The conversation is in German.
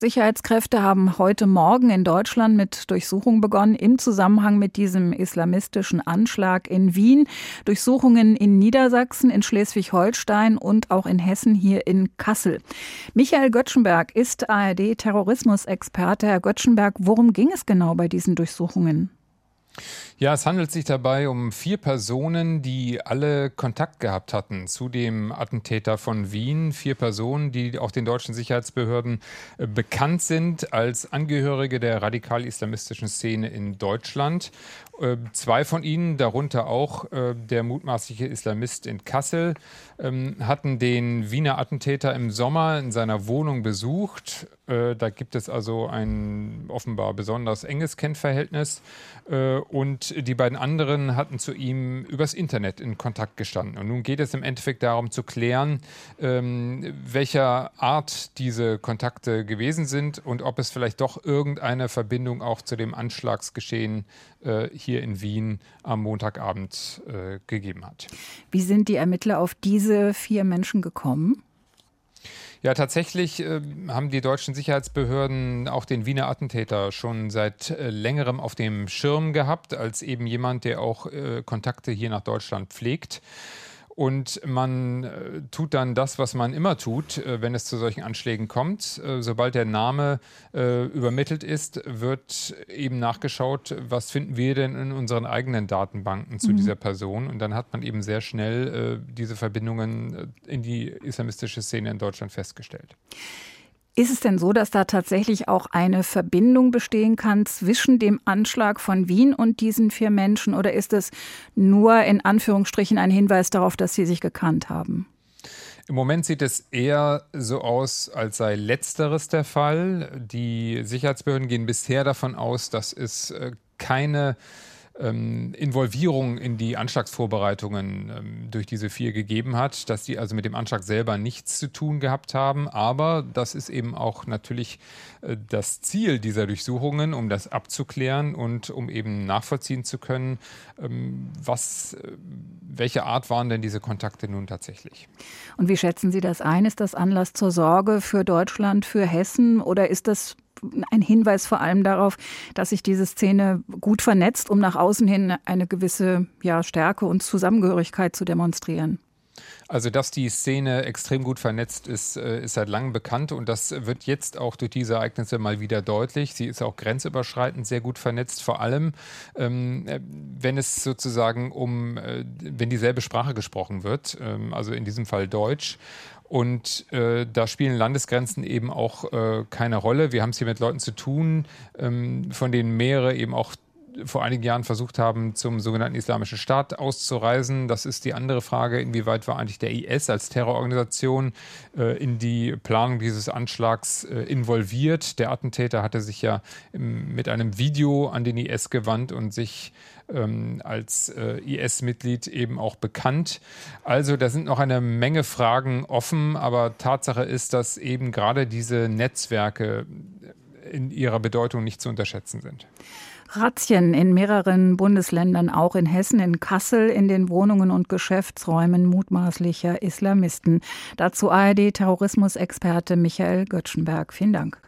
Sicherheitskräfte haben heute Morgen in Deutschland mit Durchsuchungen begonnen im Zusammenhang mit diesem islamistischen Anschlag in Wien. Durchsuchungen in Niedersachsen, in Schleswig-Holstein und auch in Hessen hier in Kassel. Michael Göttschenberg ist ARD-Terrorismusexperte. Herr Göttschenberg, worum ging es genau bei diesen Durchsuchungen? Ja, es handelt sich dabei um vier Personen, die alle Kontakt gehabt hatten zu dem Attentäter von Wien. Vier Personen, die auch den deutschen Sicherheitsbehörden äh, bekannt sind als Angehörige der radikal-islamistischen Szene in Deutschland. Äh, zwei von ihnen, darunter auch äh, der mutmaßliche Islamist in Kassel, ähm, hatten den Wiener Attentäter im Sommer in seiner Wohnung besucht. Da gibt es also ein offenbar besonders enges Kennverhältnis. Und die beiden anderen hatten zu ihm übers Internet in Kontakt gestanden. Und nun geht es im Endeffekt darum zu klären, ähm, welcher Art diese Kontakte gewesen sind und ob es vielleicht doch irgendeine Verbindung auch zu dem Anschlagsgeschehen äh, hier in Wien am Montagabend äh, gegeben hat. Wie sind die Ermittler auf diese vier Menschen gekommen? Ja, tatsächlich äh, haben die deutschen Sicherheitsbehörden auch den Wiener Attentäter schon seit äh, längerem auf dem Schirm gehabt, als eben jemand, der auch äh, Kontakte hier nach Deutschland pflegt. Und man äh, tut dann das, was man immer tut, äh, wenn es zu solchen Anschlägen kommt. Äh, sobald der Name übermittelt ist, wird eben nachgeschaut, was finden wir denn in unseren eigenen Datenbanken zu mhm. dieser Person. Und dann hat man eben sehr schnell diese Verbindungen in die islamistische Szene in Deutschland festgestellt. Ist es denn so, dass da tatsächlich auch eine Verbindung bestehen kann zwischen dem Anschlag von Wien und diesen vier Menschen oder ist es nur in Anführungsstrichen ein Hinweis darauf, dass sie sich gekannt haben? Im Moment sieht es eher so aus, als sei letzteres der Fall. Die Sicherheitsbehörden gehen bisher davon aus, dass es äh, keine ähm, Involvierung in die Anschlagsvorbereitungen ähm, durch diese vier gegeben hat, dass die also mit dem Anschlag selber nichts zu tun gehabt haben. Aber das ist eben auch natürlich äh, das Ziel dieser Durchsuchungen, um das abzuklären und um eben nachvollziehen zu können, ähm, was, äh, welche Art waren denn diese Kontakte nun tatsächlich. Und wie schätzen Sie das ein? Ist das Anlass zur Sorge für Deutschland, für Hessen oder ist das ein Hinweis vor allem darauf, dass sich diese Szene gut vernetzt, um nach außen hin eine gewisse ja, Stärke und Zusammengehörigkeit zu demonstrieren. Also, dass die Szene extrem gut vernetzt ist, äh, ist seit langem bekannt und das wird jetzt auch durch diese Ereignisse mal wieder deutlich. Sie ist auch grenzüberschreitend sehr gut vernetzt, vor allem ähm, äh, wenn es sozusagen um, äh, wenn dieselbe Sprache gesprochen wird, ähm, also in diesem Fall Deutsch. Und äh, da spielen Landesgrenzen eben auch äh, keine Rolle. Wir haben es hier mit Leuten zu tun, ähm, von denen mehrere eben auch vor einigen Jahren versucht haben, zum sogenannten Islamischen Staat auszureisen. Das ist die andere Frage, inwieweit war eigentlich der IS als Terrororganisation äh, in die Planung dieses Anschlags äh, involviert. Der Attentäter hatte sich ja im, mit einem Video an den IS gewandt und sich ähm, als äh, IS-Mitglied eben auch bekannt. Also da sind noch eine Menge Fragen offen, aber Tatsache ist, dass eben gerade diese Netzwerke in ihrer Bedeutung nicht zu unterschätzen sind. Razzien in mehreren Bundesländern, auch in Hessen, in Kassel, in den Wohnungen und Geschäftsräumen mutmaßlicher Islamisten. Dazu ARD-Terrorismusexperte Michael Göttschenberg. Vielen Dank.